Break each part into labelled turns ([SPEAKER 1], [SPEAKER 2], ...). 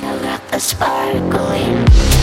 [SPEAKER 1] I got the sparkling.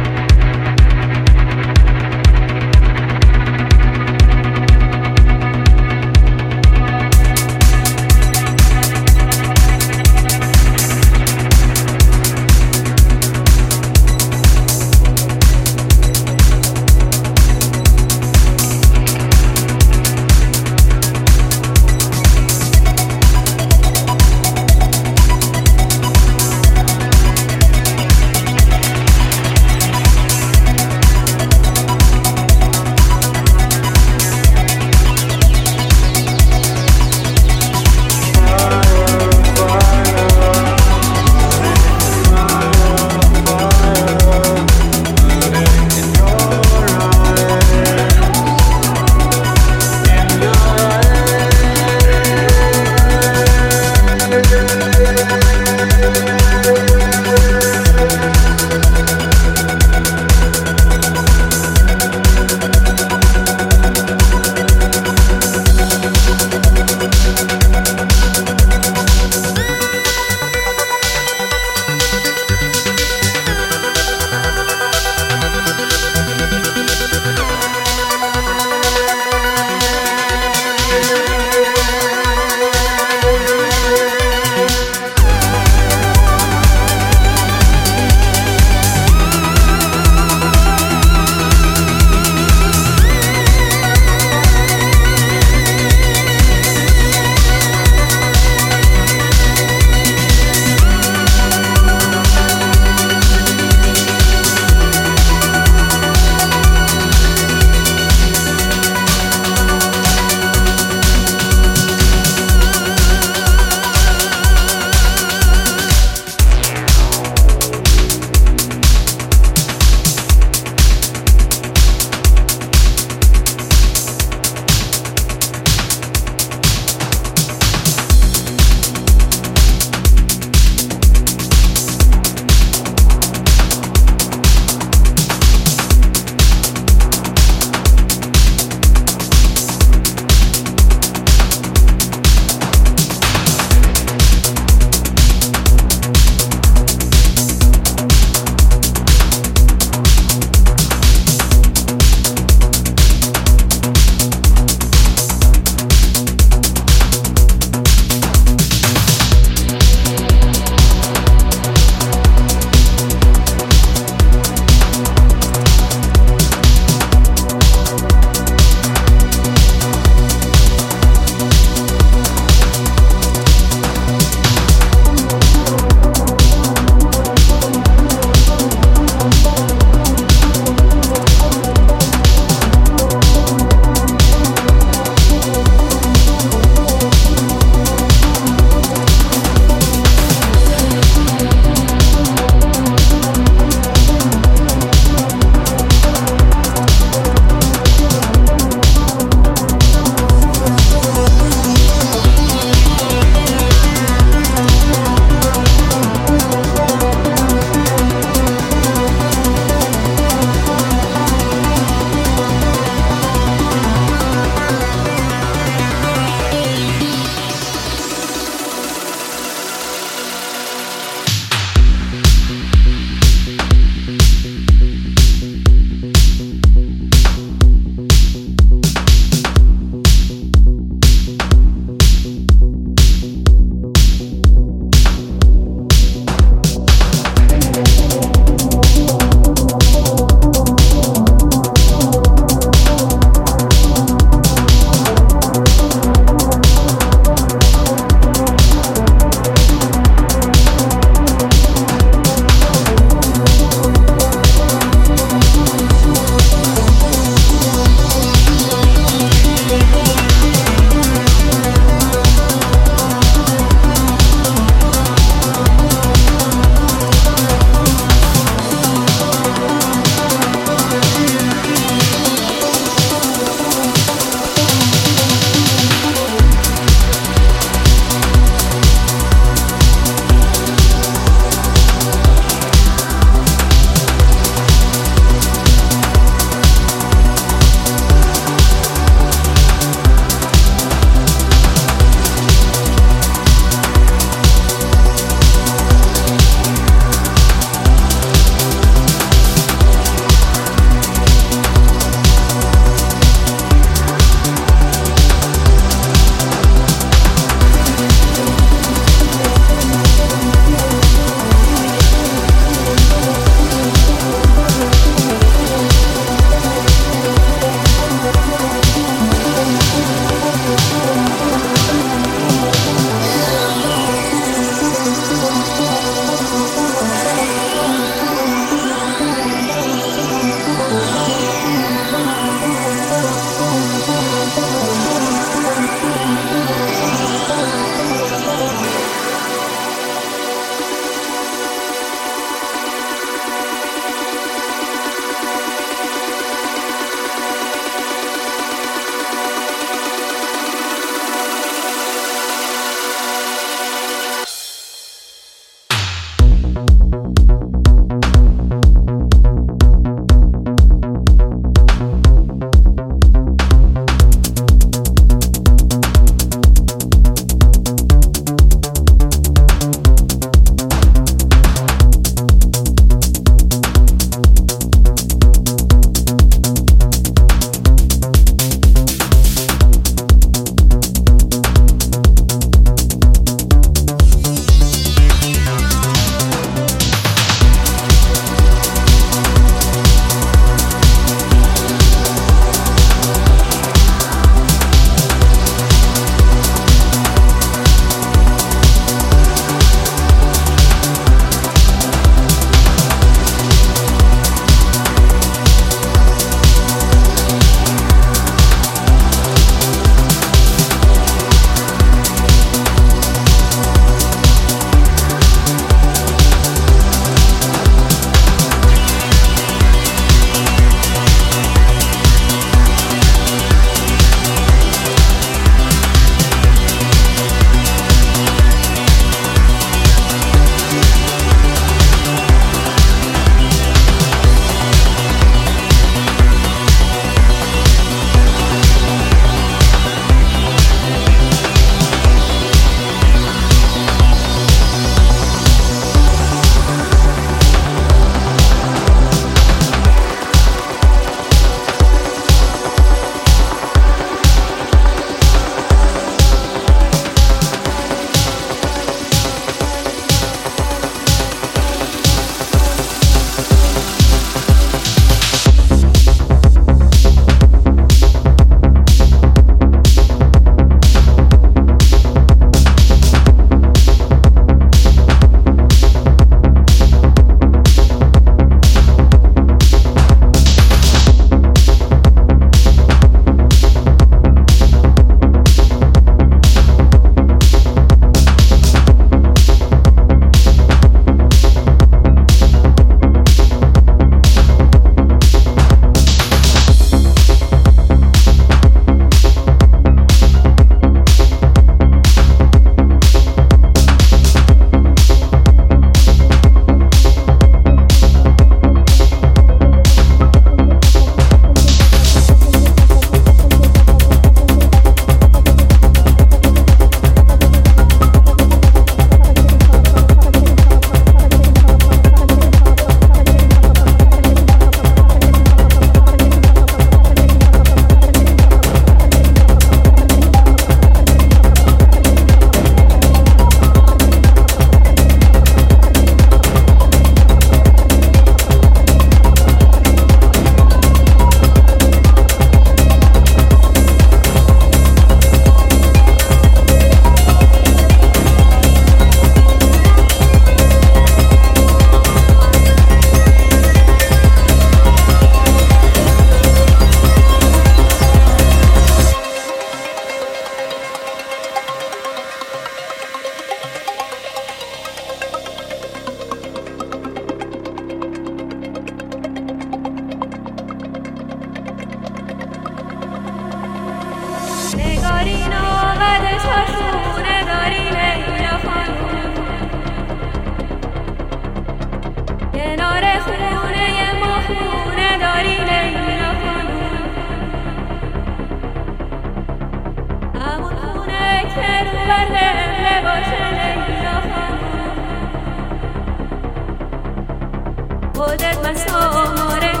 [SPEAKER 2] خودت مساماره